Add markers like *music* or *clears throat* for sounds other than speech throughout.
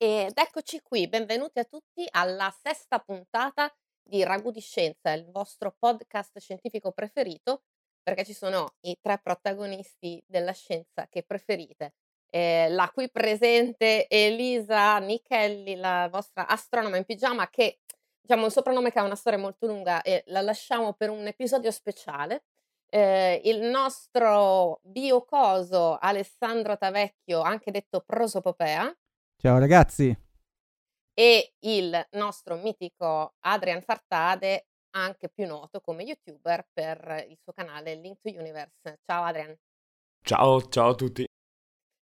Ed eccoci qui, benvenuti a tutti alla sesta puntata di Ragù di Scienza, il vostro podcast scientifico preferito, perché ci sono i tre protagonisti della scienza che preferite. Eh, la qui presente Elisa Nichelli, la vostra astronoma in pigiama, che diciamo un soprannome che ha una storia molto lunga e la lasciamo per un episodio speciale. Eh, il nostro biocoso Alessandro Tavecchio, anche detto prosopopea, Ciao ragazzi. e il nostro mitico Adrian Fartade, anche più noto come youtuber per il suo canale Link to Universe. Ciao Adrian. Ciao, ciao a tutti.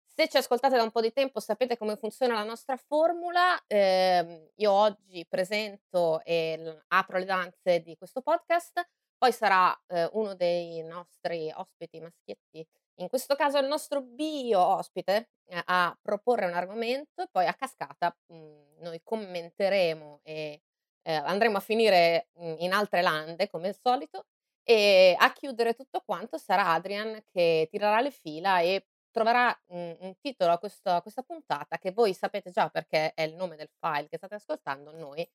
Se ci ascoltate da un po' di tempo sapete come funziona la nostra formula. Ehm, io oggi presento e apro le danze di questo podcast, poi sarà eh, uno dei nostri ospiti maschietti, in questo caso il nostro bio ospite, eh, a proporre un argomento poi a cascata mh, noi commenteremo e eh, andremo a finire mh, in altre lande come al solito. E a chiudere tutto quanto sarà Adrian che tirerà le fila e troverà un, un titolo a, questo- a questa puntata che voi sapete già perché è il nome del file che state ascoltando, noi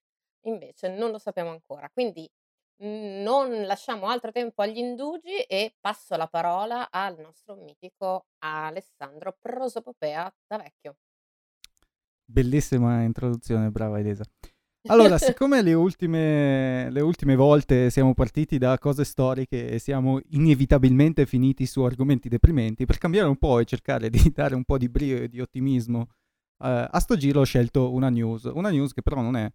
invece non lo sappiamo ancora. Quindi non lasciamo altro tempo agli indugi e passo la parola al nostro mitico Alessandro Prosopopea da vecchio. Bellissima introduzione, brava Elisa. Allora, *laughs* siccome le ultime, le ultime volte siamo partiti da cose storiche e siamo inevitabilmente finiti su argomenti deprimenti, per cambiare un po' e cercare di *laughs* dare un po' di brio e di ottimismo, eh, a sto giro ho scelto una news. Una news che però non è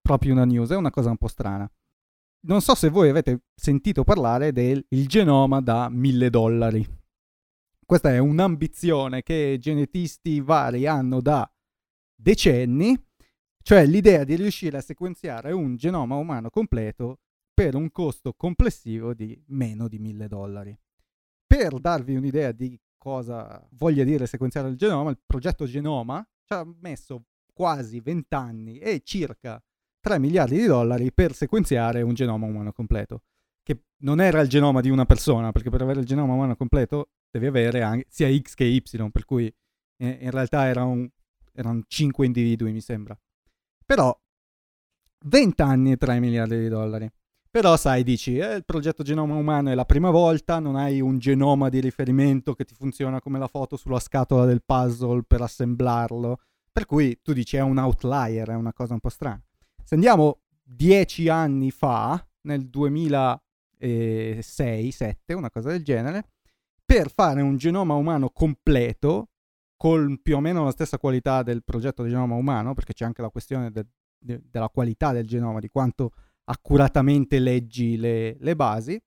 proprio una news, è una cosa un po' strana. Non so se voi avete sentito parlare del genoma da mille dollari. Questa è un'ambizione che genetisti vari hanno da decenni, cioè l'idea di riuscire a sequenziare un genoma umano completo per un costo complessivo di meno di mille dollari. Per darvi un'idea di cosa voglia dire sequenziare il genoma, il progetto Genoma ci ha messo quasi 20 anni e circa 3 miliardi di dollari per sequenziare un genoma umano completo, che non era il genoma di una persona, perché per avere il genoma umano completo devi avere anche, sia X che Y, per cui eh, in realtà era un, erano 5 individui, mi sembra. Però 20 anni e 3 miliardi di dollari. Però sai, dici, eh, il progetto genoma umano è la prima volta, non hai un genoma di riferimento che ti funziona come la foto sulla scatola del puzzle per assemblarlo. Per cui tu dici è un outlier, è una cosa un po' strana. Se andiamo 10 anni fa, nel 2006-7, una cosa del genere, per fare un genoma umano completo, con più o meno la stessa qualità del progetto di genoma umano, perché c'è anche la questione de- de- della qualità del genoma, di quanto accuratamente leggi le, le basi,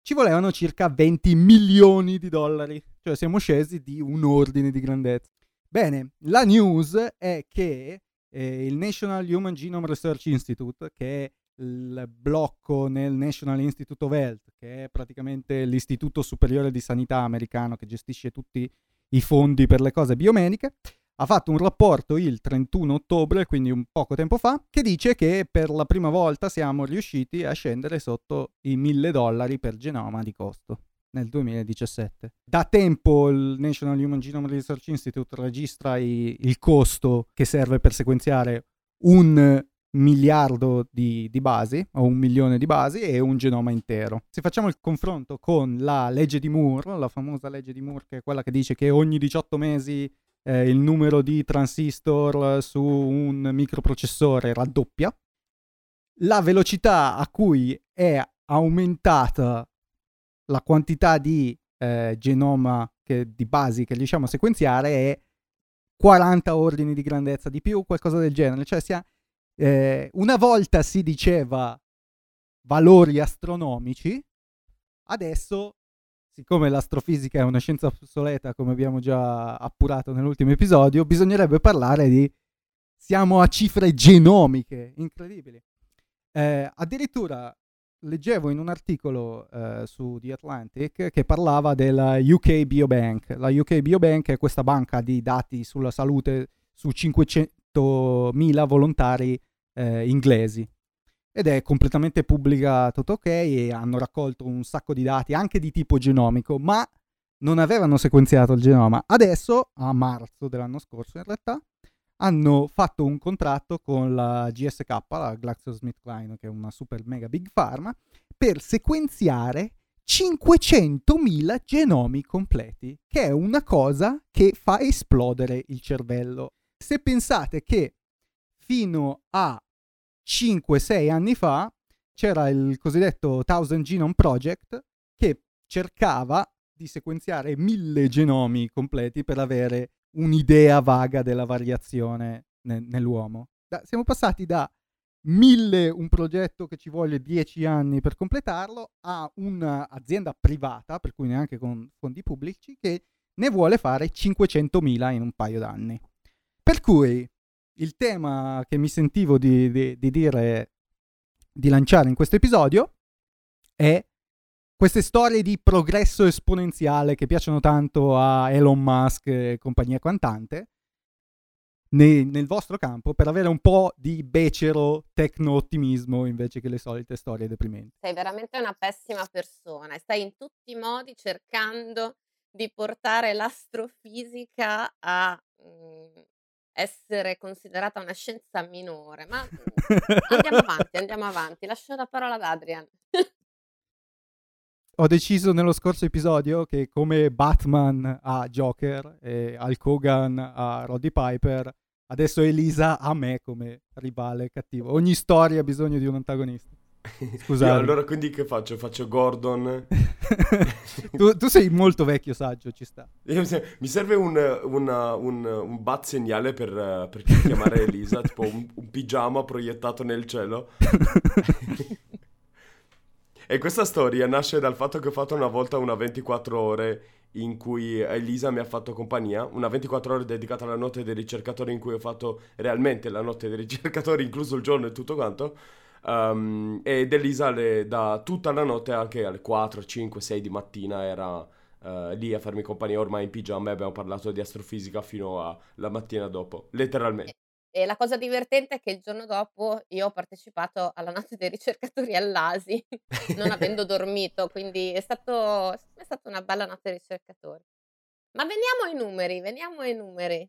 ci volevano circa 20 milioni di dollari, cioè siamo scesi di un ordine di grandezza. Bene, la news è che eh, il National Human Genome Research Institute, che è il blocco nel National Institute of Health, che è praticamente l'istituto superiore di sanità americano che gestisce tutti i fondi per le cose biomediche, ha fatto un rapporto il 31 ottobre, quindi un poco tempo fa, che dice che per la prima volta siamo riusciti a scendere sotto i 1000 dollari per genoma di costo nel 2017. Da tempo il National Human Genome Research Institute registra i- il costo che serve per sequenziare un miliardo di, di basi o un milione di basi e un genoma intero. Se facciamo il confronto con la legge di Moore, la famosa legge di Moore che è quella che dice che ogni 18 mesi eh, il numero di transistor su un microprocessore raddoppia, la velocità a cui è aumentata la quantità di eh, genoma che, di basi che riusciamo a sequenziare è 40 ordini di grandezza di più, qualcosa del genere. Cioè, sia, eh, una volta si diceva valori astronomici, adesso, siccome l'astrofisica è una scienza obsoleta, come abbiamo già appurato nell'ultimo episodio, bisognerebbe parlare di siamo a cifre genomiche incredibili. Eh, addirittura leggevo in un articolo eh, su The Atlantic che parlava della UK Biobank. La UK Biobank è questa banca di dati sulla salute su 500.000 volontari eh, inglesi ed è completamente pubblica tutto ok e hanno raccolto un sacco di dati anche di tipo genomico, ma non avevano sequenziato il genoma. Adesso, a marzo dell'anno scorso in realtà, hanno fatto un contratto con la GSK, la GlaxoSmithKline, che è una super mega big pharma, per sequenziare 500.000 genomi completi, che è una cosa che fa esplodere il cervello. Se pensate che fino a 5-6 anni fa c'era il cosiddetto Thousand Genome Project che cercava di sequenziare mille genomi completi per avere un'idea vaga della variazione ne- nell'uomo. Da, siamo passati da mille un progetto che ci vuole dieci anni per completarlo a un'azienda privata, per cui neanche con fondi pubblici, che ne vuole fare 500.000 in un paio d'anni. Per cui il tema che mi sentivo di, di, di dire, di lanciare in questo episodio è queste storie di progresso esponenziale che piacciono tanto a Elon Musk e compagnia quantante nel, nel vostro campo per avere un po' di becero tecno-ottimismo invece che le solite storie deprimenti. Sei veramente una pessima persona e stai in tutti i modi cercando di portare l'astrofisica a mh, mhmm, essere considerata una scienza minore. Ma *laughs* andiamo avanti, andiamo avanti. Lascio la parola ad Adrian. Ho deciso nello scorso episodio che come Batman a Joker e Hulk Hogan a Roddy Piper, adesso Elisa a me come rivale cattivo. Ogni storia ha bisogno di un antagonista. *laughs* Scusate. allora quindi che faccio? Faccio Gordon. *laughs* tu, tu, sei molto vecchio saggio, ci sta. *laughs* Mi serve un, una, un, un bat segnale per, per chiamare Elisa, tipo un, un pigiama proiettato nel cielo. E questa storia nasce dal fatto che ho fatto una volta una 24 ore in cui Elisa mi ha fatto compagnia, una 24 ore dedicata alla notte dei ricercatori in cui ho fatto realmente la notte dei ricercatori, *laughs* incluso il giorno e tutto quanto. Um, ed Elisa le, da tutta la notte, anche alle 4, 5, 6 di mattina, era uh, lì a farmi compagnia ormai in pigiama e abbiamo parlato di astrofisica fino alla mattina dopo, letteralmente. E la cosa divertente è che il giorno dopo io ho partecipato alla notte dei ricercatori all'ASI, non avendo *laughs* dormito, quindi è, stato, è stata una bella notte dei ricercatori. Ma veniamo ai numeri, veniamo ai numeri.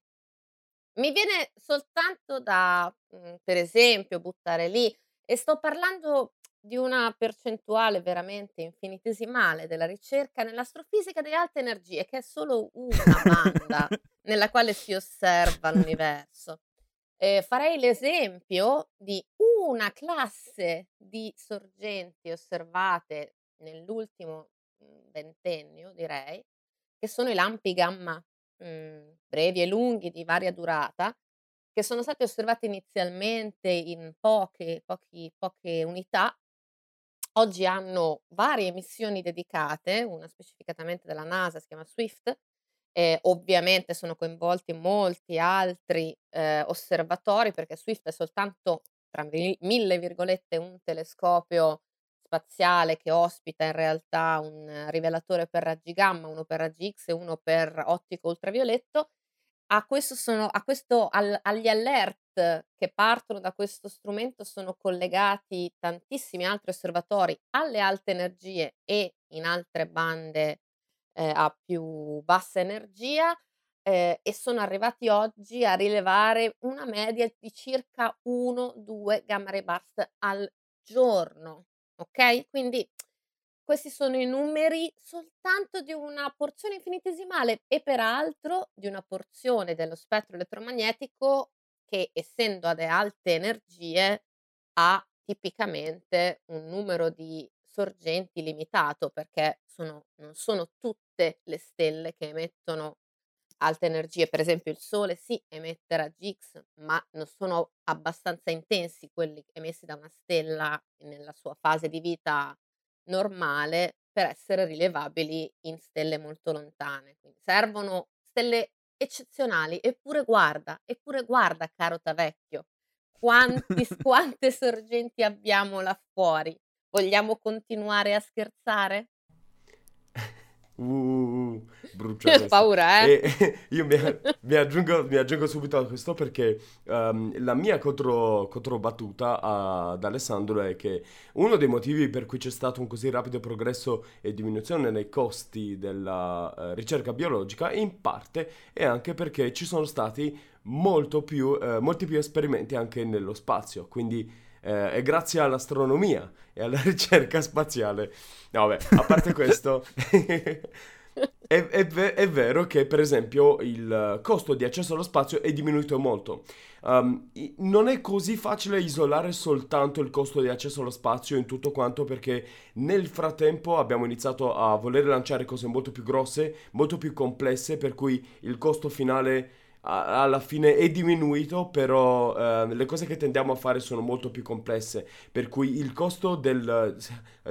Mi viene soltanto da, mhmm, per esempio, buttare lì, e sto parlando di una percentuale veramente infinitesimale della ricerca nell'astrofisica delle alte energie, che è solo una banda *laughs* nella quale si osserva l'universo. Ehm, farei l'esempio di una classe di sorgenti osservate nell'ultimo, mhmm, ventennio direi, che sono i lampi gamma, mhmm, brevi e lunghi di varia durata, che sono stati osservati inizialmente in poche pochi poche unità. Oggi hanno varie missioni dedicate, una specificatamente della NASA, si chiama SWIFT, e ovviamente sono coinvolti molti altri, ehm, osservatori perché Swift è soltanto, tra mille virgolette, "un telescopio spaziale" che ospita in realtà un rivelatore per raggi gamma, uno per raggi X e uno per ottico ultravioletto. A questo sono a questo al agli alert che partono da questo strumento sono collegati tantissimi altri osservatori alle alte energie e in altre bande ehm, a più bassa energia, ehm, e sono arrivati oggi a rilevare una media di circa 1, 2 gamma ray burst al giorno, okay, quindi questi sono i numeri soltanto di una porzione infinitesimale e peraltro di una porzione dello spettro elettromagnetico che, essendo ad alte energie, ha tipicamente un numero di sorgenti limitato perché sono non sono tutte le stelle che emettono alte energie. Per esempio il Sole sì, emette raggi X, ma non sono abbastanza intensi quelli emessi da una stella nella sua fase di vita normale per essere rilevabili in stelle molto lontane. Quindi servono stelle eccezionali. Eppure guarda, eppure guarda caro Tavecchio, quanti *laughs* quante sorgenti abbiamo là fuori. Vogliamo continuare a scherzare? Uh, brucia *laughs* paura, eh? E, *laughs* io mi, mi, aggiungo, mi, aggiungo, subito a questo perché um, la mia contro, controbattuta ad Alessandro è che uno dei motivi per cui c'è stato un così rapido progresso e diminuzione nei costi della uh, ricerca biologica in parte è anche perché ci sono stati molto più, eh, molti più esperimenti anche nello spazio, quindi eh, è grazie all'astronomia e alla *laughs* ricerca spaziale. No, vabbè, a parte questo, *laughs* è, è, è, vero che per esempio il costo di accesso allo spazio è diminuito molto. Um, non è così facile isolare soltanto il costo di accesso allo spazio in tutto quanto perché nel frattempo abbiamo iniziato a voler lanciare cose molto più grosse, molto più complesse, per cui il costo finale alla fine è diminuito, però eh, le cose che tendiamo a fare sono molto più complesse, per cui il costo del,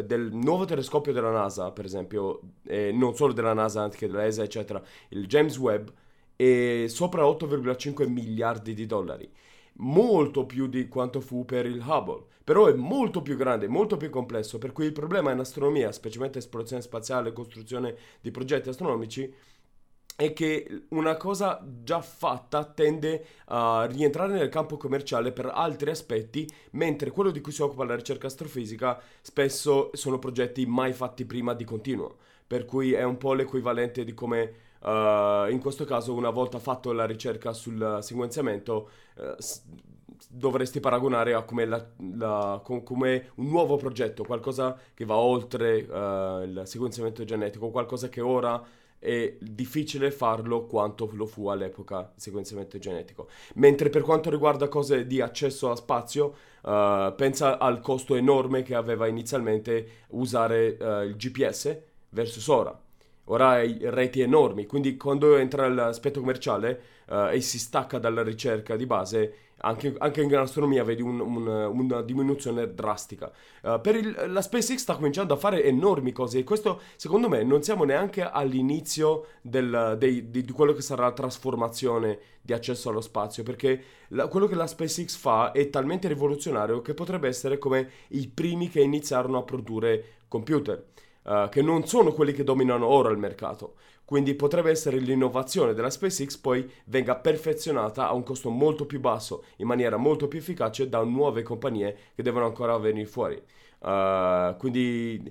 del nuovo telescopio della NASA, per esempio, eh, non solo della NASA, anche della ESA, eccetera, il James Webb, è sopra 8,5 miliardi di dollari, molto più di quanto fu per il Hubble, però è molto più grande, molto più complesso, per cui il problema in astronomia, specialmente esplorazione spaziale, costruzione di progetti astronomici, è che una cosa già fatta tende a rientrare nel campo commerciale per altri aspetti, mentre quello di cui si occupa la ricerca astrofisica spesso sono progetti mai fatti prima di continuo, per cui è un po' l'equivalente di come uh, in questo caso una volta fatto la ricerca sul sequenziamento uh, dovresti paragonare a come, la, la, come, un nuovo progetto, qualcosa che va oltre uh, il sequenziamento genetico, qualcosa che ora è difficile farlo quanto lo fu all'epoca il sequenziamento genetico. Mentre per quanto riguarda cose di accesso a spazio, uh, pensa al costo enorme che aveva inizialmente usare uh, il GPS versus ora. Ora hai reti enormi, quindi quando entra l'aspetto commerciale uh, e si stacca dalla ricerca di base, anche, anche in astronomia vedi un, un, una diminuzione drastica. Uh, per il, la SpaceX sta cominciando a fare enormi cose e questo secondo me non siamo neanche all'inizio del, dei, di, di, quello che sarà la trasformazione di accesso allo spazio perché la, quello che la SpaceX fa è talmente rivoluzionario che potrebbe essere come i primi che iniziarono a produrre computer. Uh, che non sono quelli che dominano ora il mercato. Quindi potrebbe essere l'innovazione della SpaceX poi venga perfezionata a un costo molto più basso, in maniera molto più efficace da nuove compagnie che devono ancora venire fuori. Uh, quindi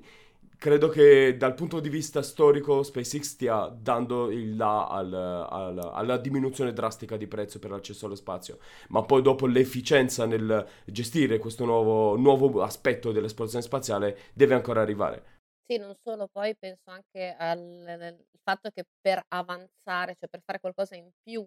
credo che dal punto di vista storico SpaceX stia dando il là al, al, alla diminuzione drastica di prezzo per l'accesso allo spazio, ma poi dopo l'efficienza nel gestire questo nuovo, nuovo aspetto dell'esplorazione spaziale deve ancora arrivare. Sì, non solo, poi penso anche al fatto che per avanzare, cioè per fare qualcosa in più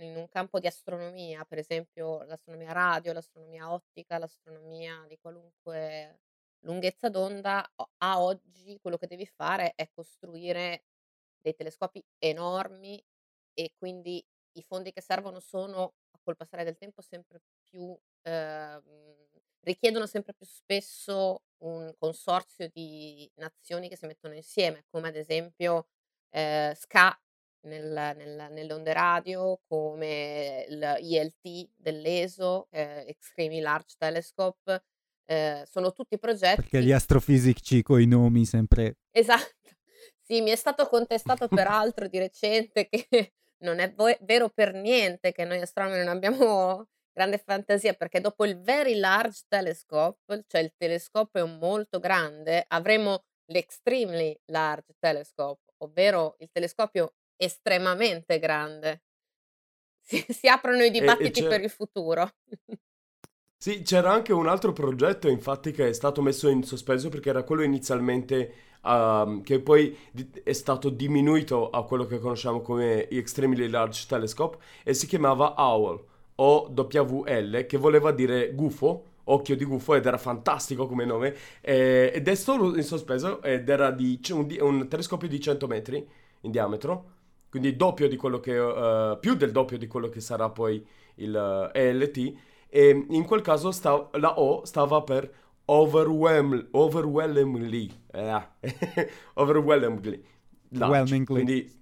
in un campo di astronomia, per esempio l'astronomia radio, l'astronomia ottica, l'astronomia di qualunque lunghezza d'onda, a oggi quello che devi fare è costruire dei telescopi enormi e quindi i fondi che servono sono, col passare del tempo, sempre più ehm richiedono sempre più spesso un consorzio di nazioni che si mettono insieme, come ad esempio eh, SCA nel, nel, nelle onde radio, come l'ILT dell'ESO, eh, Extremely Large Telescope, eh, sono tutti progetti. Perché gli astrofisici con i nomi sempre. Esatto. *laughs* Sì, mi è stato contestato peraltro di recente che *laughs* non è vo- vero per niente che noi astronomi non abbiamo grande fantasia perché dopo il Very Large Telescope, cioè il telescopio molto grande, avremo l'Extremely Large Telescope, ovvero il telescopio estremamente grande. Si, *laughs* si aprono i dibattiti per il futuro. *laughs* Sì, c'era anche un altro progetto, infatti, che è stato messo in sospeso perché era quello inizialmente uh, che poi è stato diminuito a quello che conosciamo come Extremely Large Telescope e si chiamava OWL OWL, che voleva dire gufo, occhio di gufo, ed era fantastico come nome, eh, ed è solo in sospeso, ed era di, un, un, telescopio di 100 metri in diametro, quindi doppio di quello che, uh, più del doppio di quello che sarà poi il uh, eh, ELT, e in quel caso sta, la O stava per overwhelm, overwhelmingly, eh, *laughs* overwhelmingly, large, quindi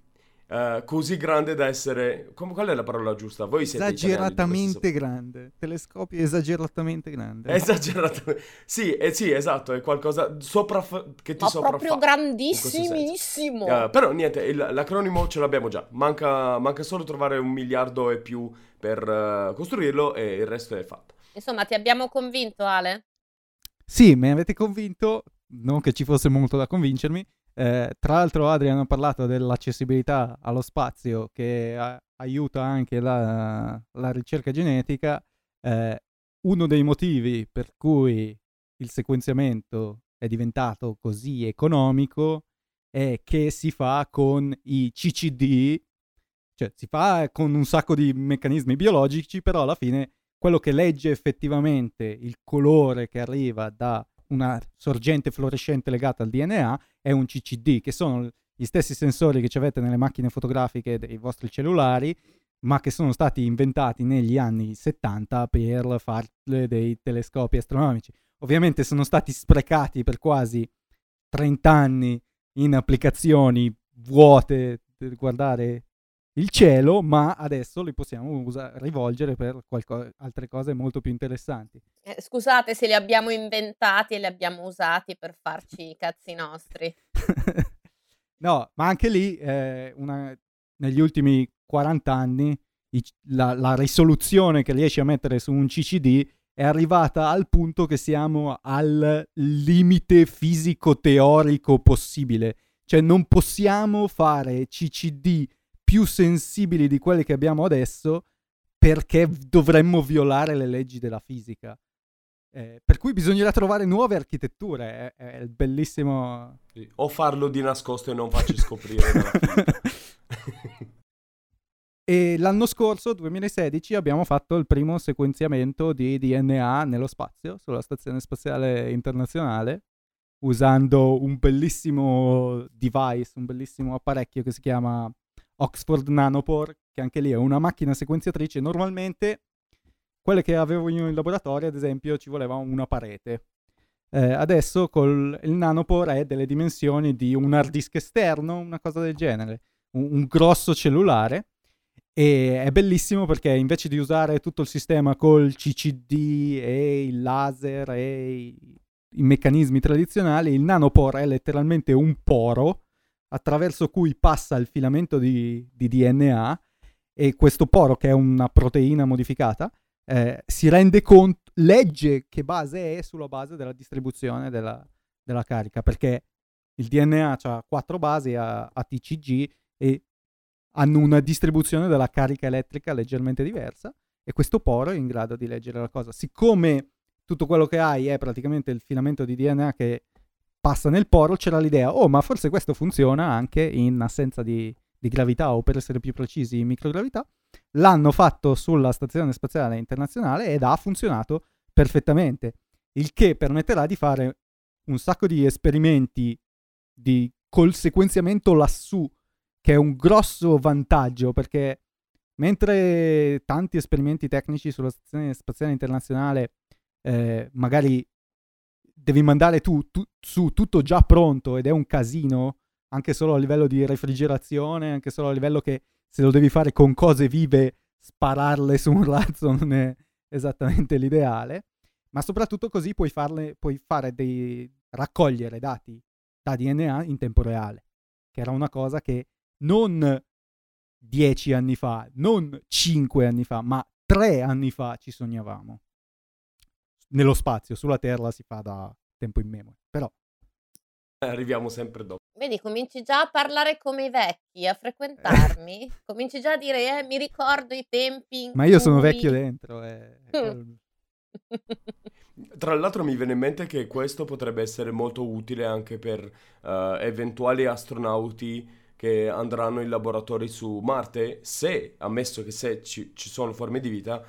Uh, così grande da essere. Come, qual è la parola giusta? Voi siete esageratamente grande. Telescopio esageratamente grande. Esageratamente. Sì, eh, sì, esatto. È qualcosa sopra che ti Ma sopraffa. proprio grandissimissimo. Uh, però niente, il, l'acronimo ce l'abbiamo già. Manca, manca, solo trovare un miliardo e più per uh, costruirlo e il resto è fatto. Insomma, ti abbiamo convinto, Ale? Sì, mi avete convinto. Non che ci fosse molto da convincermi Eh, tra l'altro Adrian ha parlato dell'accessibilità allo spazio che a- aiuta anche la, la ricerca genetica. Eh, uno dei motivi per cui il sequenziamento è diventato così economico è che si fa con i CCD, cioè si fa con un sacco di meccanismi biologici, però alla fine quello che legge effettivamente il colore che arriva da una sorgente fluorescente legata al DNA è un CCD, che sono gli stessi sensori che avete nelle macchine fotografiche dei vostri cellulari, ma che sono stati inventati negli anni 70 per fare dei telescopi astronomici. Ovviamente sono stati sprecati per quasi 30 anni in applicazioni vuote per guardare il cielo, ma adesso li possiamo usa- rivolgere per qualco- altre cose molto più interessanti. Eh, scusate se li abbiamo inventati e li abbiamo usati per farci i cazzi nostri. *laughs* no, ma anche lì, eh, una, negli ultimi 40 anni, i, la, la, risoluzione che riesci a mettere su un CCD è arrivata al punto che siamo al limite fisico-teorico possibile. Cioè non possiamo fare CCD più sensibili di quelli che abbiamo adesso perché dovremmo violare le leggi della fisica. Eh, per cui bisognerà trovare nuove architetture, è, è bellissimo. Sì. O farlo di nascosto e non farci scoprire *laughs* E l'anno scorso, 2016, abbiamo fatto il primo sequenziamento di DNA nello spazio, sulla Stazione Spaziale Internazionale, usando un bellissimo device, un bellissimo apparecchio che si chiama Oxford Nanopore, che anche lì è una macchina sequenziatrice. Normalmente quelle che avevo io in laboratorio, ad esempio, ci voleva una parete. Eh, adesso col il Nanopore è delle dimensioni di un hard disk esterno, una cosa del genere, un, un grosso cellulare e è bellissimo perché invece di usare tutto il sistema col CCD e il laser e i, i meccanismi tradizionali, il nanopore è letteralmente un poro attraverso cui passa il filamento di, di DNA e questo poro, che è una proteina modificata, eh, si rende conto, legge che base è sulla base della distribuzione della, della carica, perché il DNA ha quattro basi a, a TCG e hanno una distribuzione della carica elettrica leggermente diversa e questo poro è in grado di leggere la cosa. Siccome tutto quello che hai è praticamente il filamento di DNA che passa nel poro, c'era l'idea, oh ma forse questo funziona anche in assenza di, di gravità o per essere più precisi in microgravità. L'hanno fatto sulla Stazione Spaziale Internazionale ed ha funzionato perfettamente, il che permetterà di fare un sacco di esperimenti di, col sequenziamento lassù che è un grosso vantaggio perché mentre tanti esperimenti tecnici sulla Stazione Spaziale Internazionale eh, magari devi mandare tu, tu, su tutto già pronto ed è un casino, anche solo a livello di refrigerazione, anche solo a livello che se lo devi fare con cose vive, spararle su un razzo non è esattamente l'ideale, ma soprattutto così puoi, farle, puoi fare dei, raccogliere dati da DNA in tempo reale, che era una cosa che non dieci anni fa, non cinque anni fa, ma tre anni fa ci sognavamo. Nello spazio, sulla Terra si fa da tempo in memoria, però... Arriviamo sempre dopo. Vedi, cominci già a parlare come i vecchi, a frequentarmi. *laughs* cominci già a dire, eh, mi ricordo i tempi. Ma io cui... sono vecchio dentro. Eh. *laughs* Tra l'altro mi viene in mente che questo potrebbe essere molto utile anche per uh, eventuali astronauti che andranno in laboratori su Marte, se, ammesso che se ci, ci sono forme di vita,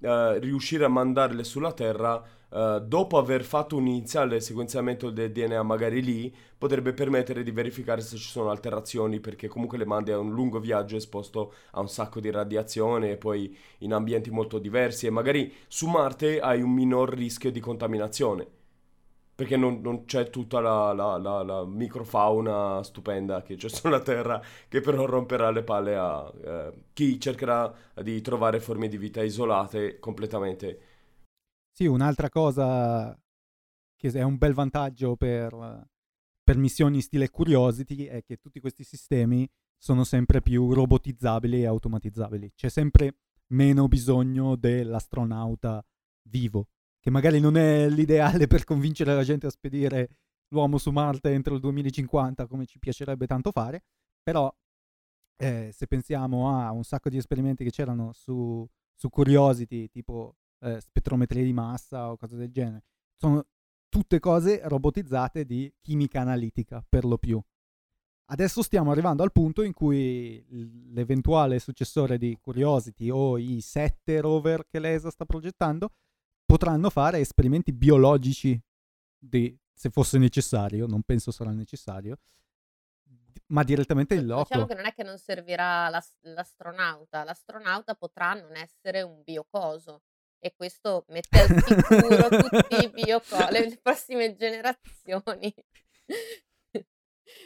uh, riuscire a mandarle sulla Terra uh, dopo aver fatto un iniziale sequenziamento del DNA magari lì, potrebbe permettere di verificare se ci sono alterazioni, perché comunque le mandi a un lungo viaggio esposto a un sacco di radiazione e poi in ambienti molto diversi e magari su Marte hai un minor rischio di contaminazione perché non, non c'è tutta la, la, la, la, microfauna stupenda che c'è *laughs* sulla Terra che però romperà le palle a eh, chi cercherà di trovare forme di vita isolate completamente. Sì, un'altra cosa che è un bel vantaggio per, per missioni stile Curiosity è che tutti questi sistemi sono sempre più robotizzabili e automatizzabili. C'è sempre meno bisogno dell'astronauta vivo che magari non è l'ideale per convincere la gente a spedire l'uomo su Marte entro il 2050 come ci piacerebbe tanto fare, però eh, se pensiamo a un sacco di esperimenti che c'erano su, su Curiosity, tipo eh, spettrometria di massa o cose del genere, sono tutte cose robotizzate di chimica analitica per lo più. Adesso stiamo arrivando al punto in cui l'eventuale successore di Curiosity o i sette rover che l'ESA sta progettando potranno fare esperimenti biologici di, se fosse necessario, non penso sarà necessario, ma direttamente in loco. Diciamo che non è che non servirà l'as- l'astronauta, l'astronauta potrà non essere un biocoso e questo mette al sicuro tutti i *laughs* biocosi, le prossime generazioni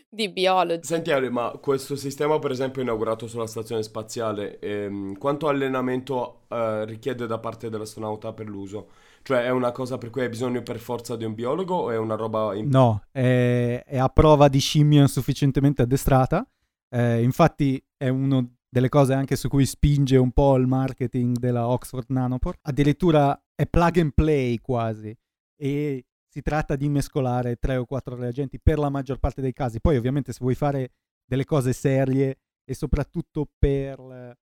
di biologi. Senti Ale, ma questo sistema per esempio inaugurato sulla stazione spaziale, ehm, quanto allenamento eh, richiede da parte dell'astronauta per l'uso? Cioè è una cosa per cui hai bisogno per forza di un biologo o è una roba... In... No, è, è a prova di scimmia sufficientemente addestrata. Eh, infatti è una delle cose anche su cui spinge un po' il marketing della Oxford Nanopore. Addirittura è plug and play quasi. E si tratta di mescolare tre o quattro reagenti per la maggior parte dei casi. Poi ovviamente se vuoi fare delle cose serie e soprattutto per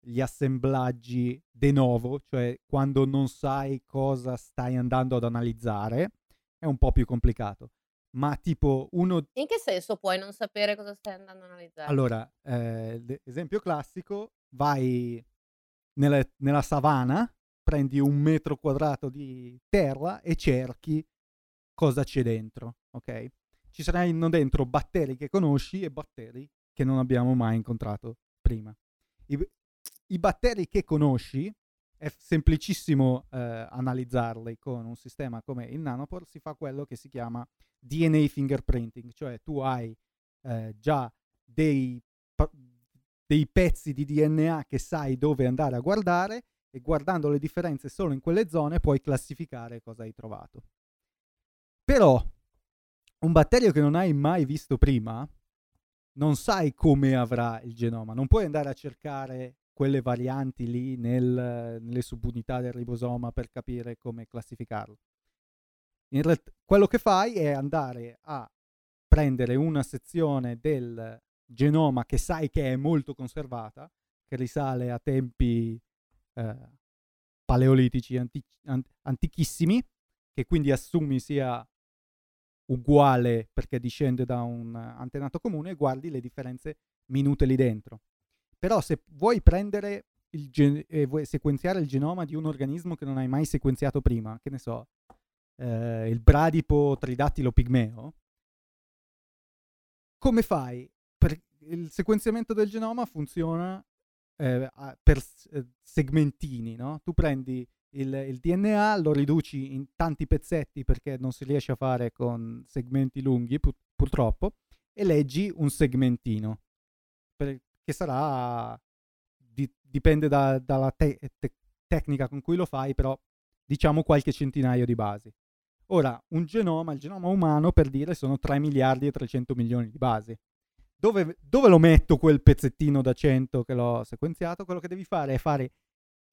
gli assemblaggi de novo, cioè quando non sai cosa stai andando ad analizzare, è un po' più complicato. Ma tipo uno... In che senso puoi non sapere cosa stai andando ad analizzare? Allora, eh, esempio classico, vai nella, nella savana, prendi un metro quadrato di terra e cerchi cosa c'è dentro, ok? Ci saranno dentro batteri che conosci e batteri che non abbiamo mai incontrato prima. I, i batteri che conosci è semplicissimo eh, analizzarli con un sistema come il Nanopore, si fa quello che si chiama DNA fingerprinting, cioè tu hai eh, già dei, dei pezzi di DNA che sai dove andare a guardare e guardando le differenze solo in quelle zone puoi classificare cosa hai trovato. Però un batterio che non hai mai visto prima, non sai come avrà il genoma, non puoi andare a cercare quelle varianti lì nel, nelle subunità del ribosoma per capire come classificarlo. In realtà, quello che fai è andare a prendere una sezione del genoma che sai che è molto conservata, che risale a tempi eh, paleolitici anti- ant- antichissimi, che quindi assumi sia uguale perché discende da un antenato comune, e guardi le differenze minute lì dentro. Però se vuoi prendere il gen- e vuoi sequenziare il genoma di un organismo che non hai mai sequenziato prima, che ne so, eh, il bradipo tridattilo pigmeo, come fai? Per il sequenziamento del genoma funziona eh, per eh, segmentini, no? Tu prendi il, il, DNA, lo riduci in tanti pezzetti perché non si riesce a fare con segmenti lunghi, pur- purtroppo, e leggi un segmentino. Per, che sarà di, dipende da, dalla te, te, tecnica con cui lo fai, però diciamo qualche centinaio di basi. Ora, un genoma, il genoma umano per dire sono 3 miliardi e 300 milioni di basi. Dove, dove lo metto quel pezzettino da 100 che l'ho sequenziato? Quello che devi fare è fare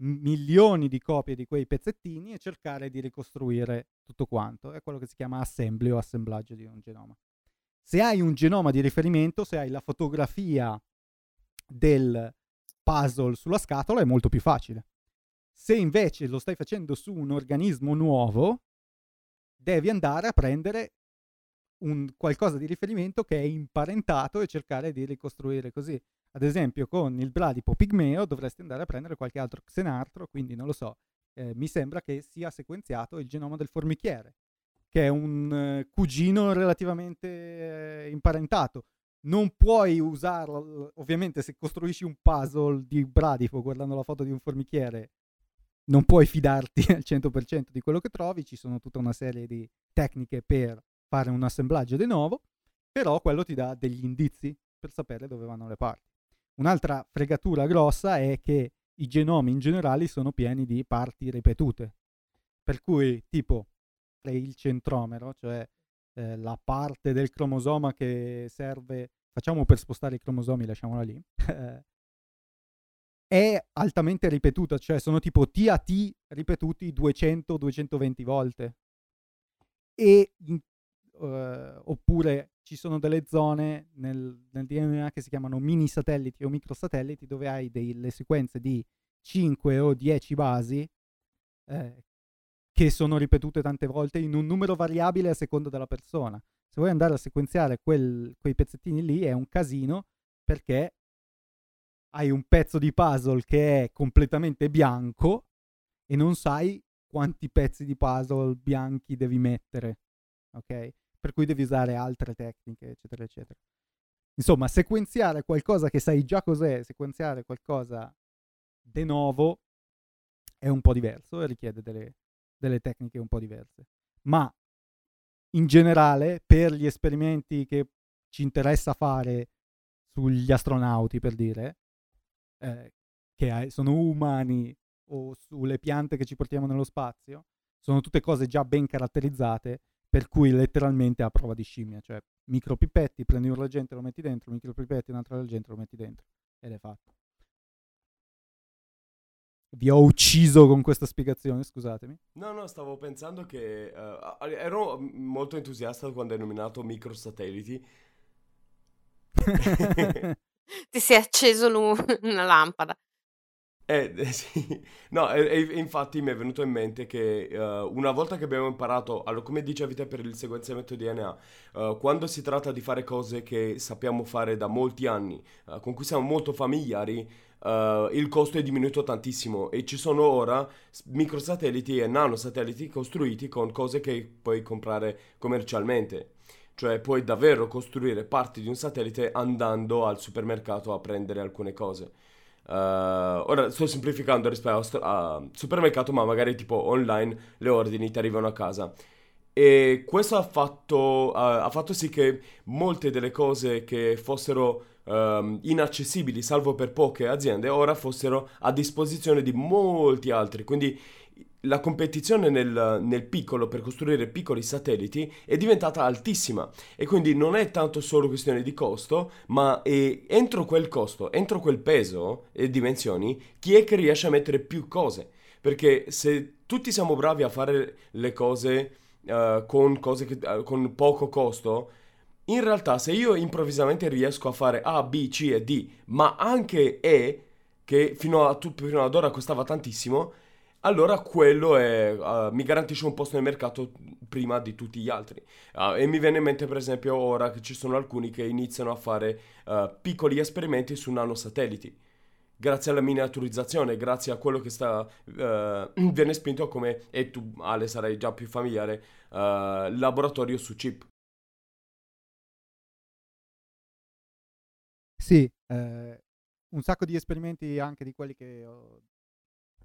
milioni di copie di quei pezzettini e cercare di ricostruire tutto quanto. È quello che si chiama assembly o assemblaggio di un genoma. Se hai un genoma di riferimento, se hai la fotografia del puzzle sulla scatola è molto più facile. Se invece lo stai facendo su un organismo nuovo, devi andare a prendere un qualcosa di riferimento che è imparentato e cercare di ricostruire così. Ad esempio, con il bradipo pigmeo dovresti andare a prendere qualche altro xenartro, quindi non lo so. Eh, mi sembra che sia sequenziato il genoma del formichiere, che è un eh, cugino relativamente eh, imparentato non puoi usarlo, ovviamente se costruisci un puzzle di bradipo guardando la foto di un formichiere, non puoi fidarti *laughs* al 100% di quello che trovi, ci sono tutta una serie di tecniche per fare un assemblaggio di nuovo, però quello ti dà degli indizi per sapere dove vanno le parti. Un'altra fregatura grossa è che i genomi in generale sono pieni di parti ripetute, per cui tipo il centromero, cioè eh, la parte del cromosoma che serve, facciamo per spostare i cromosomi, lasciamola lì, *laughs* è altamente ripetuta, cioè sono tipo T a T ripetuti 200-220 volte. E uh, oppure ci sono delle zone nel, nel, DNA che si chiamano mini satelliti o microsatelliti dove hai delle sequenze di 5 o 10 basi eh, che sono ripetute tante volte in un numero variabile a seconda della persona. Se vuoi andare a sequenziare quel, quei pezzettini lì è un casino perché hai un pezzo di puzzle che è completamente bianco e non sai quanti pezzi di puzzle bianchi devi mettere, ok? Per cui devi usare altre tecniche, eccetera, eccetera. Insomma, sequenziare qualcosa che sai già cos'è, sequenziare qualcosa de novo è un po' diverso e richiede delle, delle tecniche un po' diverse. Ma in generale, per gli esperimenti che ci interessa fare sugli astronauti, per dire, eh, che sono umani o sulle piante che ci portiamo nello spazio, sono tutte cose già ben caratterizzate, per cui letteralmente a prova di scimmia, cioè micropipetti, prendi un reagente e lo metti dentro, micropipetti, un altro reagente e lo metti dentro, ed è fatto. Vi ho ucciso con questa spiegazione, scusatemi. No, no, stavo pensando che uh, ero molto entusiasta quando hai nominato microsatelliti. *laughs* Ti si è acceso una lampada. Eh, *laughs* eh, sì, no, e, e infatti mi è venuto in mente che uh, una volta che abbiamo imparato, allora, come dicevi te per il sequenziamento DNA, uh, quando si tratta di fare cose che sappiamo fare da molti anni, uh, con cui siamo molto familiari, il costo è diminuito tantissimo e ci sono ora microsatelliti e nanosatelliti costruiti con cose che puoi comprare commercialmente. Cioè puoi davvero costruire parti di un satellite andando al supermercato a prendere alcune cose. Uh, ora sto semplificando rispetto al supermercato, ma magari tipo online le ordini ti arrivano a casa. E questo ha fatto, uh, ha fatto sì che molte delle cose che fossero um, inaccessibili, salvo per poche aziende, ora fossero a disposizione di molti altri. Quindi la competizione nel, nel, piccolo per costruire piccoli satelliti è diventata altissima e quindi non è tanto solo questione di costo, ma è entro quel costo, entro quel peso e dimensioni, chi è che riesce a mettere più cose? Perché se tutti siamo bravi a fare le cose uh, con, cose che, uh, con poco costo, in realtà se io improvvisamente riesco a fare A, B, C e D, ma anche E, che fino, a, fino ad ora costava tantissimo, allora quello è, uh, mi garantisce un posto nel mercato prima di tutti gli altri. Uh, e mi viene in mente per esempio ora che ci sono alcuni che iniziano a fare uh, piccoli esperimenti su nanosatelliti. Grazie alla miniaturizzazione, grazie a quello che sta, *clears throat* viene spinto come, e tu Ale sarai già più familiare, laboratorio su chip. Sì, eh, un sacco di esperimenti anche di quelli che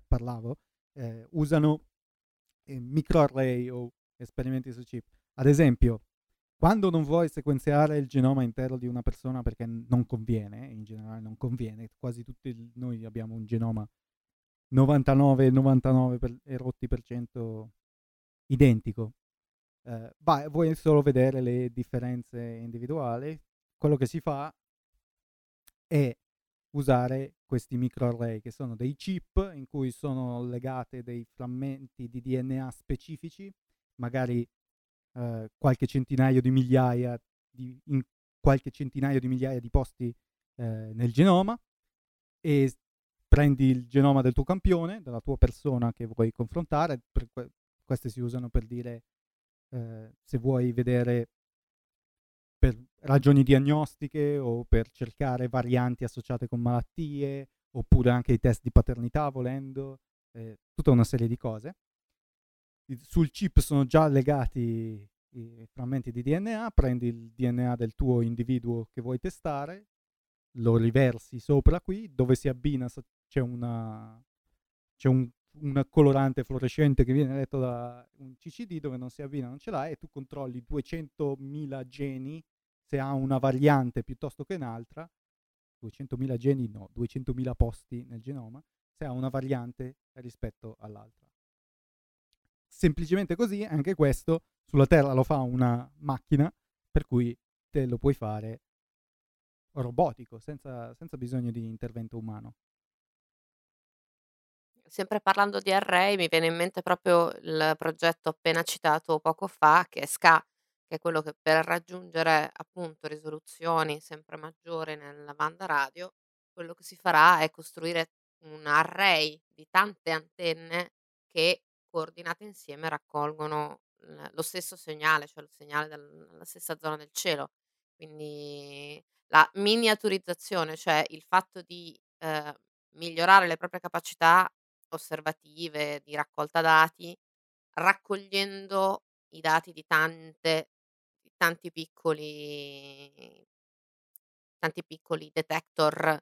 parlavo eh, usano eh, microarray o esperimenti su chip. Ad esempio, quando non vuoi sequenziare il genoma intero di una persona perché non conviene, in generale non conviene, quasi tutti noi abbiamo un genoma 99, 99 per, e rotti per cento identico. Eh, vai, vuoi solo vedere le differenze individuali, quello che si fa è usare questi microarray che sono dei chip in cui sono legate dei frammenti di DNA specifici, magari eh, qualche centinaio di migliaia di, in qualche centinaio di migliaia di posti eh, nel genoma e prendi il genoma del tuo campione, della tua persona che vuoi confrontare, que- queste si usano per dire eh, se vuoi vedere per ragioni diagnostiche o per cercare varianti associate con malattie, oppure anche i test di paternità volendo, eh, tutta una serie di cose. Sul chip sono già legati i frammenti di DNA, prendi il DNA del tuo individuo che vuoi testare, lo riversi sopra qui, dove si abbina c'è, una, c'è un, un colorante fluorescente che viene letto da un CCD, dove non si abbina non ce l'hai, e tu controlli 200.000 geni se ha una variante piuttosto che un'altra, 200.000 geni no, 200.000 posti nel genoma, se ha una variante rispetto all'altra. Semplicemente così, anche questo sulla Terra lo fa una macchina, per cui te lo puoi fare robotico, senza, senza bisogno di intervento umano. Sempre parlando di array, mi viene in mente proprio il progetto appena citato poco fa, che è SCA, che è quello che per raggiungere appunto risoluzioni sempre maggiori nella banda radio, quello che si farà è costruire un array di tante antenne che coordinate insieme raccolgono lo stesso segnale, cioè il segnale dalla stessa zona del cielo. Quindi la miniaturizzazione, cioè il fatto di eh, migliorare le proprie capacità osservative, di raccolta dati, raccogliendo i dati di tante tanti piccoli tanti piccoli detector,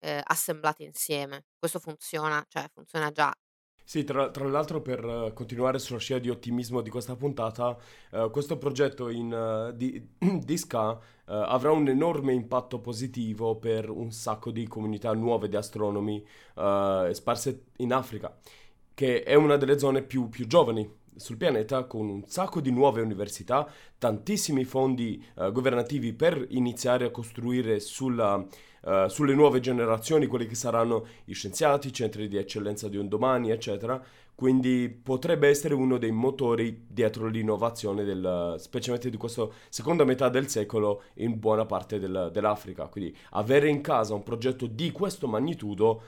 ehm, assemblati insieme. Questo funziona, cioè funziona già. Sì, tra, tra l'altro per uh, continuare sulla scia di ottimismo di questa puntata, uh, questo progetto in, uh, di, *clears throat* di SCA avrà un enorme impatto positivo per un sacco di comunità nuove di astronomi sparse in Africa, che è una delle zone più, più giovani sul pianeta con un sacco di nuove università, tantissimi fondi governativi per iniziare a costruire sulla, uh, sulle nuove generazioni quelli che saranno i scienziati, i centri di eccellenza di un domani, eccetera. Quindi potrebbe essere uno dei motori dietro l'innovazione, del, specialmente di questa seconda metà del secolo in buona parte del, dell'Africa. Quindi avere in casa un progetto di questo magnitudo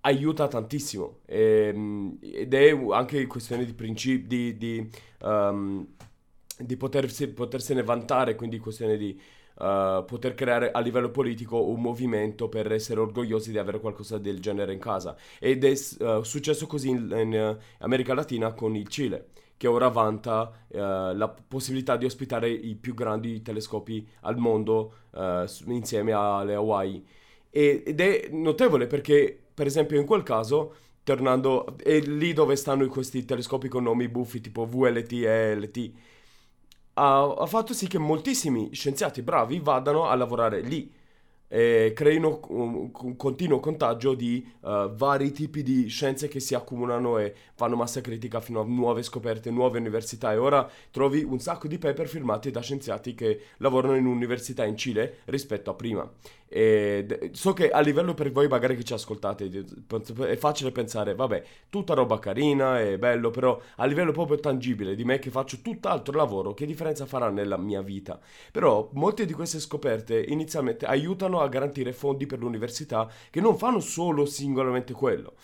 aiuta tantissimo e, ehm, ed è anche questione di principi di, di, um, di potersi, potersene vantare quindi questione di uh, poter creare a livello politico un movimento per essere orgogliosi di avere qualcosa del genere in casa. Ed è uh, successo così in, in, America Latina con il Cile che ora vanta uh, la possibilità di ospitare i più grandi telescopi al mondo insieme alle Hawaii. Ed è notevole perché per esempio in quel caso, tornando, è lì dove stanno questi telescopi con nomi buffi tipo VLT e LT, ha, fatto sì che moltissimi scienziati bravi vadano a lavorare lì e creino un, un continuo contagio di uh, vari tipi di scienze che si accumulano e fanno massa critica fino a nuove scoperte, nuove università e ora trovi un sacco di paper firmati da scienziati che lavorano in università in Cile rispetto a prima. E so che a livello per voi magari che ci ascoltate è facile pensare, vabbè, tutta roba carina, è bello, però a livello proprio tangibile di me che faccio tutt'altro lavoro, che differenza farà nella mia vita? Però molte di queste scoperte inizialmente aiutano a garantire fondi per l'università che non fanno solo singolarmente quello.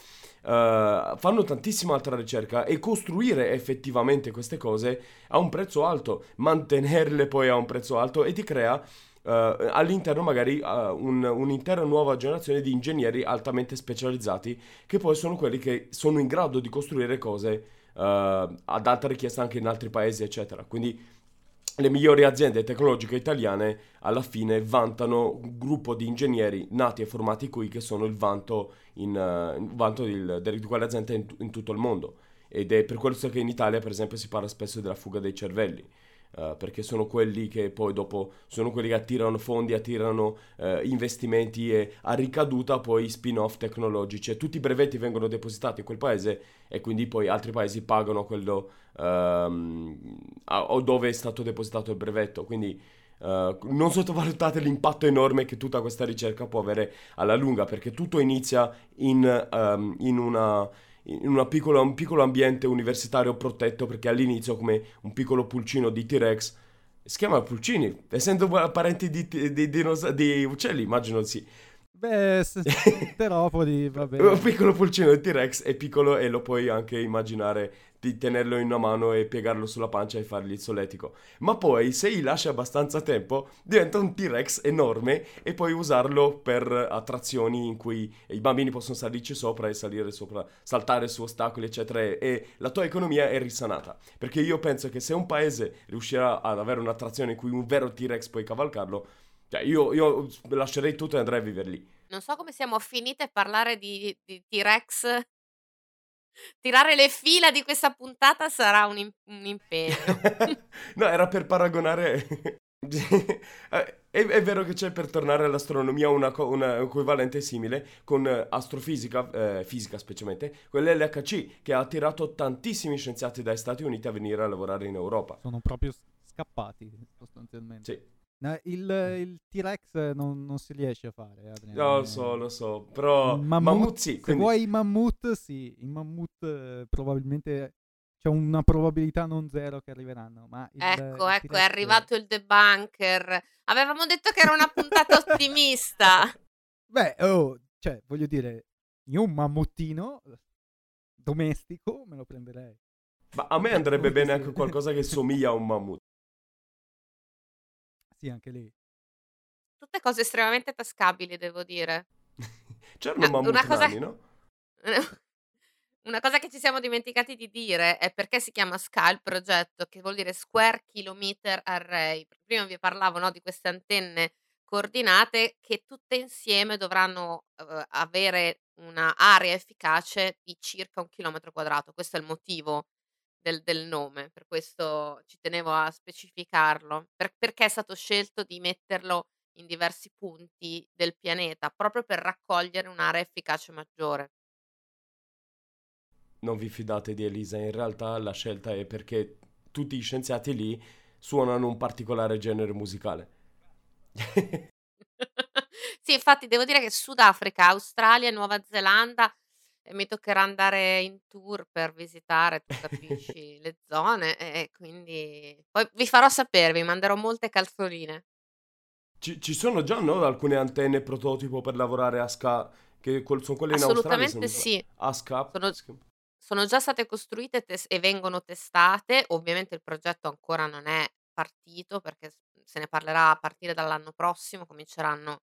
Uh, fanno tantissima altra ricerca e costruire effettivamente queste cose a un prezzo alto, mantenerle poi a un prezzo alto e ti crea Uh, all'interno magari uh, un, un'intera nuova generazione di ingegneri altamente specializzati che poi sono quelli che sono in grado di costruire cose uh, ad alta richiesta anche in altri paesi eccetera quindi le migliori aziende tecnologiche italiane alla fine vantano un gruppo di ingegneri nati e formati qui che sono il vanto, in, uh, vanto del, di quelle aziende in, in, tutto il mondo. Ed è per questo che in Italia per esempio si parla spesso della fuga dei cervelli Uh, perché sono quelli che poi dopo sono quelli che attirano fondi, attirano uh, investimenti e a ricaduta poi spin-off tecnologici. Tutti i brevetti vengono depositati in quel paese e quindi poi altri paesi pagano quello uh, o dove è stato depositato il brevetto. Quindi Uh, non sottovalutate l'impatto enorme che tutta questa ricerca può avere alla lunga, perché tutto inizia in, um, in una in piccola, un piccolo ambiente universitario protetto perché all'inizio come un piccolo pulcino di T-Rex si chiama pulcini, essendo parenti di, di, di, di uccelli, immagino sì. Beh, teropodi, *laughs* vabbè. Un piccolo pulcino di T-Rex è piccolo e lo puoi anche immaginare di tenerlo in una mano e piegarlo sulla pancia e fargli il solletico. Ma poi, se gli lasci abbastanza tempo, diventa un T-Rex enorme e puoi usarlo per attrazioni in cui i bambini possono salirci sopra e salire sopra, saltare su ostacoli, eccetera. E la tua economia è risanata. Perché io penso che se un paese riuscirà ad avere un'attrazione in cui un vero T-Rex puoi cavalcarlo, cioè io, io lascerei tutto e andrei a vivere lì. Non so come siamo finite a parlare di, di T-Rex Tirare le fila di questa puntata sarà un, im- un impegno. *laughs* no, era per paragonare. *laughs* è, è, vero che c'è per tornare all'astronomia una, una equivalente simile con astrofisica, eh, fisica specialmente, con l'LHC che ha attirato tantissimi scienziati dagli Stati Uniti a venire a lavorare in Europa. Sono proprio scappati sostanzialmente. Sì. No, il, il, T-Rex non, non, si riesce a fare. Adriano. No, lo so, lo so, però mammut, mammut sì. Quindi... Se vuoi i mammut, sì, i mammut eh, probabilmente c'è una probabilità non zero che arriveranno. Ma il, ecco, il ecco, è arrivato il debunker. Avevamo detto che era una puntata *laughs* ottimista. Beh, oh, cioè, voglio dire, io un mammuttino domestico me lo prenderei. Ma a me andrebbe bene anche qualcosa che somiglia a un mammut. Sì, anche lì. Tutte cose estremamente tascabili, devo dire. *laughs* C'erano Ah, mammut una cosa- nani, no? *laughs* Una cosa che ci siamo dimenticati di dire è perché si chiama SCA il progetto, che vuol dire Square Kilometer Array. Prima vi parlavo no, di queste antenne coordinate che tutte insieme dovranno eh, avere un'area efficace di circa un chilometro quadrato. Questo è il motivo del, del nome, per questo ci tenevo a specificarlo. Per- perché è stato scelto di metterlo in diversi punti del pianeta, proprio per raccogliere un'area efficace maggiore. Non vi fidate di Elisa, in realtà la scelta è perché tutti gli scienziati lì suonano un particolare genere musicale. *laughs* Sì, infatti devo dire che Sudafrica, Australia e Nuova Zelanda eh, mi toccherà andare in tour per visitare, tu *laughs* capisci, le zone e e quindi poi vi farò sapere, vi manderò molte calzoline. Ci, ci sono già, no, alcune antenne prototipo per lavorare a SCA, che quel- sono quelle in Australia, Assolutamente sì. A SCA. Sono, sono già state costruite e tes- e vengono testate. Ovviamente il progetto ancora non è partito perché se ne parlerà a partire dall'anno prossimo, cominceranno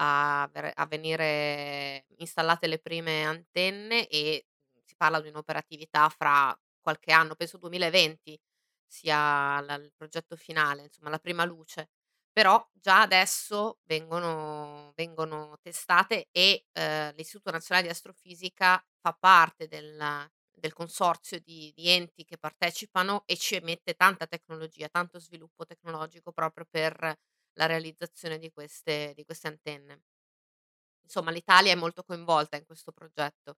a, a venire installate le prime antenne e si parla di un'operatività fra qualche anno, penso 2020 sia la- il progetto finale, insomma la prima luce. Però già adesso vengono, vengono testate e eh, l'Istituto Nazionale di Astrofisica fa parte del, del consorzio di, di enti che partecipano e ci mette tanta tecnologia, tanto sviluppo tecnologico proprio per la realizzazione di queste, di queste antenne. Insomma, l'Italia è molto coinvolta in questo progetto,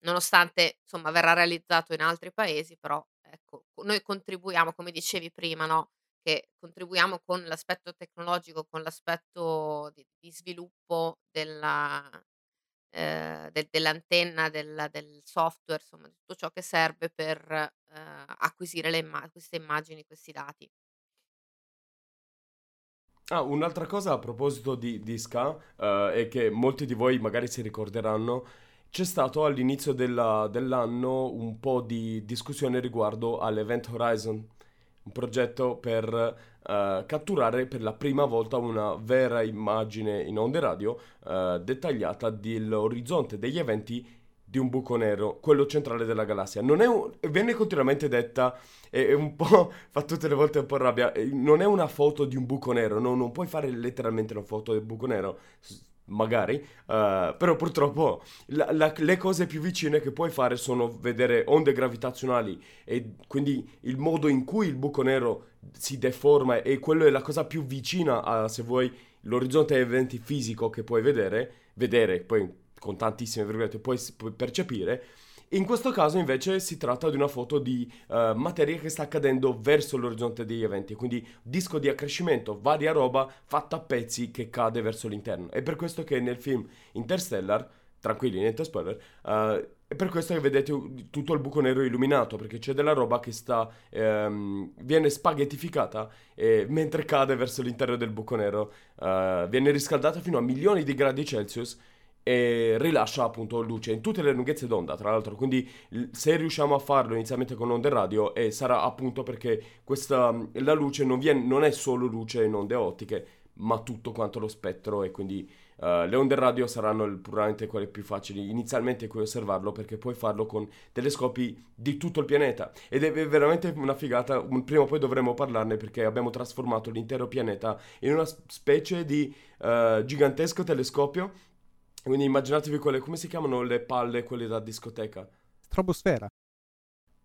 nonostante insomma verrà realizzato in altri paesi, però ecco, noi contribuiamo, come dicevi prima, no? che contribuiamo con l'aspetto tecnologico, con l'aspetto di, di sviluppo della, eh, del- dell'antenna, del, del software, insomma, tutto ciò che serve per eh, acquisire imma- queste immagini, questi dati. Ah, un'altra cosa a proposito di, di Ska, eh, è che molti di voi magari si ricorderanno, c'è stato all'inizio della- dell'anno un po' di discussione riguardo all'Event Horizon, un progetto per eh, catturare per la prima volta una vera immagine in onde radio eh, dettagliata dell'orizzonte degli eventi di un buco nero, quello centrale della galassia. Non è un- viene continuamente detta e un po' *laughs* fa tutte le volte un po' rabbia. Non è una foto di un buco nero, no, non puoi fare letteralmente una foto del buco nero, magari, eh, però purtroppo la- la- le cose più vicine che puoi fare sono vedere onde gravitazionali e quindi il modo in cui il buco nero si deforma e quello è la cosa più vicina a, se vuoi, l'orizzonte eventi fisico che puoi vedere, vedere poi con tantissime virgolette puoi, percepire. In questo caso invece si tratta di una foto di eh, materia che sta cadendo verso l'orizzonte degli eventi, quindi disco di accrescimento, varia roba fatta a pezzi che cade verso l'interno. È per questo che nel film Interstellar, tranquilli, niente spoiler, eh, è per questo che vedete tutto il buco nero illuminato, perché c'è della roba che sta, ehm, viene spaghettificata e mentre cade verso l'interno del buco nero, eh, viene riscaldata fino a milioni di gradi Celsius e rilascia appunto luce in tutte le lunghezze d'onda, tra l'altro. Quindi se riusciamo a farlo inizialmente con onde radio, eh, sarà appunto perché questa, la luce non, viene, non è solo luce in onde ottiche, ma tutto quanto lo spettro e quindi eh, le onde radio saranno il- probabilmente quelle più facili inizialmente cui osservarlo perché puoi farlo con telescopi di tutto il pianeta ed è veramente una figata, prima o poi dovremo parlarne perché abbiamo trasformato l'intero pianeta in una specie di eh, gigantesco telescopio quindi immaginatevi quelle, come si chiamano le palle, quelle da discoteca? Strobosfera.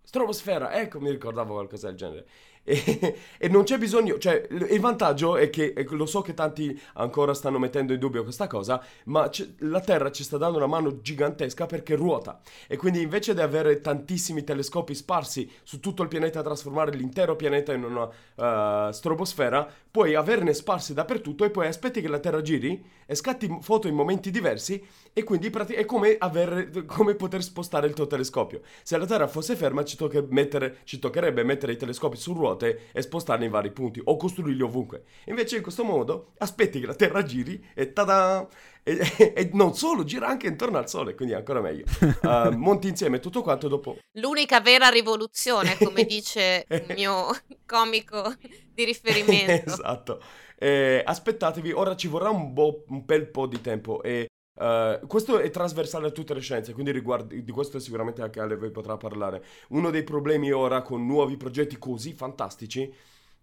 Strobosfera, ecco, mi ricordavo qualcosa del genere. *laughs* E, e, non c'è bisogno, cioè il vantaggio è che lo so che tanti ancora stanno mettendo in dubbio questa cosa, ma la Terra ci sta dando una mano gigantesca perché ruota e quindi invece di avere tantissimi telescopi sparsi su tutto il pianeta, trasformare l'intero pianeta in una uh, strobosfera, puoi averne sparsi dappertutto e poi aspetti che la Terra giri e scatti foto in momenti diversi e quindi è come, avere, come poter spostare il tuo telescopio. Se la Terra fosse ferma ci, mettere, ci toccherebbe mettere i telescopi su ruote ruote e spostarli in vari punti o costruirli ovunque. Invece in questo modo aspetti che la Terra giri e tada! E, e, *laughs* e non solo, gira anche intorno al Sole, quindi è ancora meglio. Uh, *laughs* monti insieme tutto quanto dopo... L'unica vera rivoluzione, come *laughs* dice il mio comico di riferimento. esatto. Eh, aspettatevi, ora ci vorrà un, bo- un bel po' di tempo e Uh, questo è trasversale a tutte le scienze, quindi riguardi, di questo sicuramente anche Ale vi potrà parlare. Uno dei problemi ora con nuovi progetti così fantastici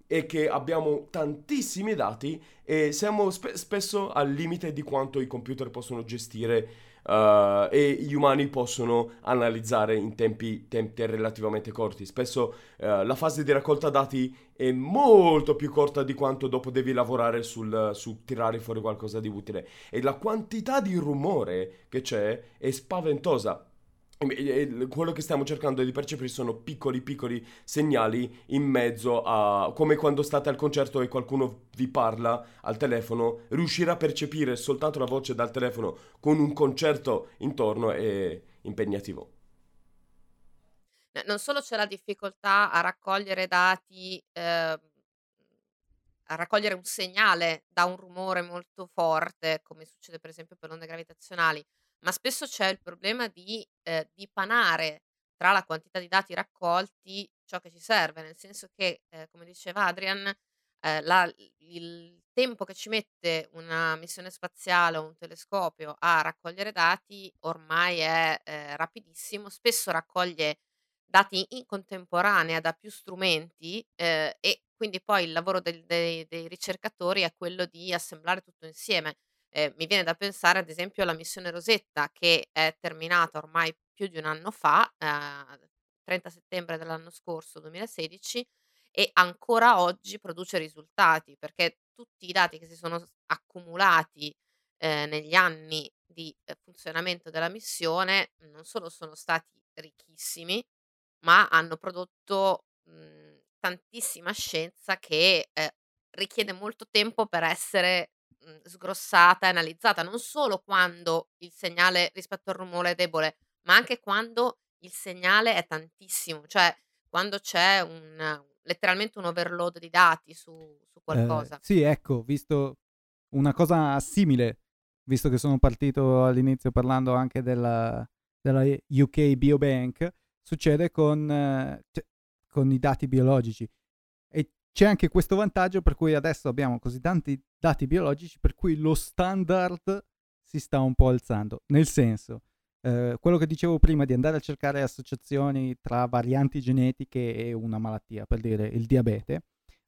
è che abbiamo tantissimi dati e siamo spe- spesso al limite di quanto i computer possono gestire uh, e gli umani possono analizzare in tempi, tempi relativamente corti. Spesso uh, la fase di raccolta dati è molto più corta di quanto dopo devi lavorare sul, su tirare fuori qualcosa di utile e la quantità di rumore che c'è è spaventosa quello che stiamo cercando di percepire sono piccoli piccoli segnali in mezzo a come quando state al concerto e qualcuno vi parla al telefono riuscire a percepire soltanto la voce dal telefono con un concerto intorno è impegnativo. Non solo c'è la difficoltà a raccogliere dati eh, a raccogliere un segnale da un rumore molto forte come succede per esempio per onde gravitazionali ma spesso c'è il problema di eh, dipanare tra la quantità di dati raccolti ciò che ci serve, nel senso che, eh, come diceva Adrian, eh, la- il tempo che ci mette una missione spaziale o un telescopio a raccogliere dati ormai è eh, rapidissimo, spesso raccoglie dati in contemporanea da più strumenti eh, e quindi poi il lavoro del- dei, dei ricercatori è quello di assemblare tutto insieme. Ehm, mi viene da pensare ad esempio alla missione Rosetta che è terminata ormai più di un anno fa, ehm, 30 settembre dell'anno scorso, 2016, e ancora oggi produce risultati, perché tutti i dati che si sono accumulati, ehm, negli anni di, ehm, funzionamento della missione, non solo sono stati ricchissimi, ma hanno prodotto, mhmm, tantissima scienza che, ehm, richiede molto tempo per essere mhmm, sgrossata e analizzata, non solo quando il segnale rispetto al rumore è debole, ma anche quando il segnale è tantissimo, cioè quando c'è un letteralmente un overload di dati su, su Eh, qualcosa. sì, ecco, visto una cosa simile, visto che sono partito all'inizio parlando anche della, della UK Biobank, succede con, eh, con i dati biologici. C'è anche questo vantaggio per cui adesso abbiamo così tanti dati biologici per cui lo standard si sta un po' alzando. Nel senso, eh, quello che dicevo prima di andare a cercare associazioni tra varianti genetiche e una malattia, per dire il diabete,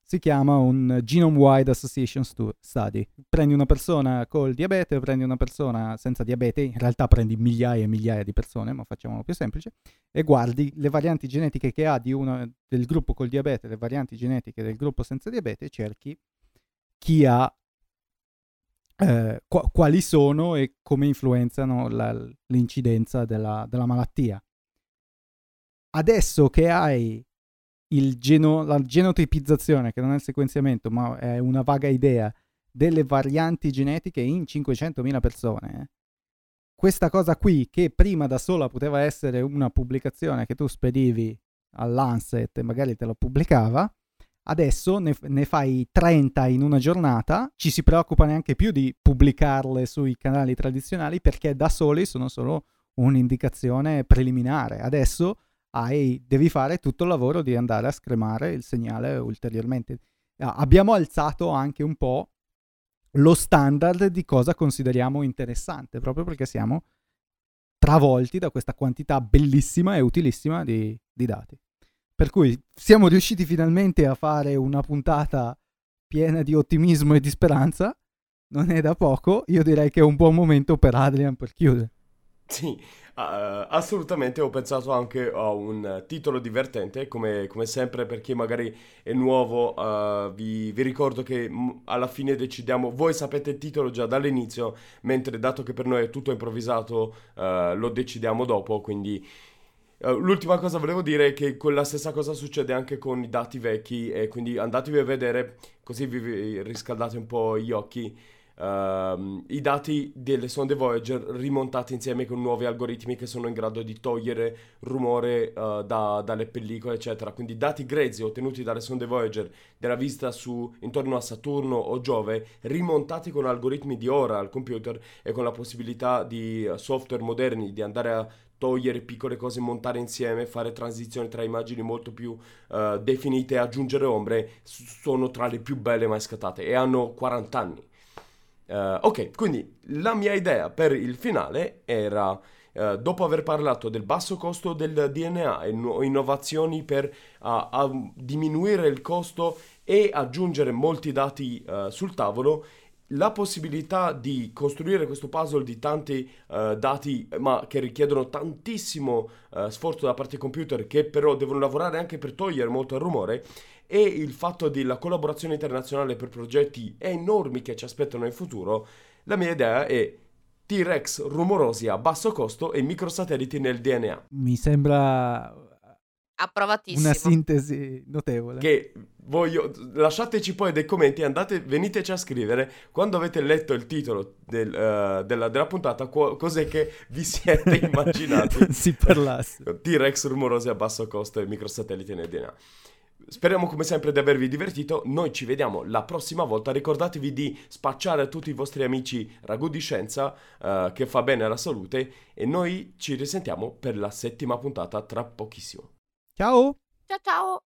si chiama un Genome Wide Association Study. Prendi una persona col diabete, prendi una persona senza diabete, in realtà prendi migliaia e migliaia di persone, ma facciamolo più semplice, e guardi le varianti genetiche che ha uno del gruppo col diabete, le varianti genetiche del gruppo senza diabete, e cerchi chi ha, eh, qu- quali sono e come influenzano la, l'incidenza della, della malattia. Adesso che hai geno, la genotipizzazione, che non è il sequenziamento, ma è una vaga idea delle varianti genetiche in 500.000 persone. Eh. Questa cosa qui, che prima da sola poteva essere una pubblicazione che tu spedivi all'Anset e magari te lo pubblicava, adesso ne, ne, fai 30 in una giornata, ci si preoccupa neanche più di pubblicarle sui canali tradizionali perché da soli sono solo un'indicazione preliminare. Adesso hai, devi fare tutto il lavoro di andare a scremare il segnale ulteriormente. Abbiamo alzato anche un po' lo standard di cosa consideriamo interessante, proprio perché siamo travolti da questa quantità bellissima e utilissima di, di dati. Per cui siamo riusciti finalmente a fare una puntata piena di ottimismo e di speranza. Non è da poco, io direi che è un buon momento per Adrian per chiudere. Sì, Uh, assolutamente ho pensato anche a un titolo divertente, come, come sempre per chi magari è nuovo uh, vi, vi, ricordo che m- mm, alla fine decidiamo, voi sapete il titolo già dall'inizio, mentre dato che per noi è tutto improvvisato uh, lo decidiamo dopo, quindi l'ultima cosa volevo dire è che quella stessa cosa succede anche con i dati vecchi e quindi andatevi a vedere così vi riscaldate un po' gli occhi Uh, i dati delle sonde Voyager rimontati insieme con nuovi algoritmi che sono in grado di togliere rumore uh, da, dalle pellicole, eccetera. Quindi dati grezzi ottenuti dalle sonde Voyager della vista su intorno a Saturno o Giove, rimontati con algoritmi di ora al computer e con la possibilità di uh, software moderni di andare a togliere piccole cose, montare insieme, fare transizioni tra immagini molto più uh, definite aggiungere ombre, sono tra le più belle mai scattate e hanno 40 anni. Uh, ok, quindi la mia idea per il finale era, uh, dopo aver parlato del basso costo del DNA e nu- innovazioni per uh, diminuire il costo e aggiungere molti dati sul tavolo, la possibilità di costruire questo puzzle di tanti dati, ma che richiedono tantissimo sforzo da parte del computer, che però devono lavorare anche per togliere molto il rumore, e il fatto della collaborazione internazionale per progetti enormi che ci aspettano in futuro, la mia idea è T-Rex rumorosi a basso costo e microsatelliti nel DNA. Mi sembra approvatissimo. Una sintesi notevole. Che voglio lasciateci poi dei commenti, andate veniteci a scrivere quando avete letto il titolo del, uh, della, della, puntata co- cos'è che vi siete *laughs* immaginati. si parlasse. T-Rex rumorosi a basso costo e microsatelliti nel DNA. Speriamo come sempre di avervi divertito, noi ci vediamo la prossima volta, ricordatevi di spacciare a tutti i vostri amici ragù di scienza uh, che fa bene alla salute e noi ci risentiamo per la settima puntata tra pochissimo. Ciao! Ciao ciao!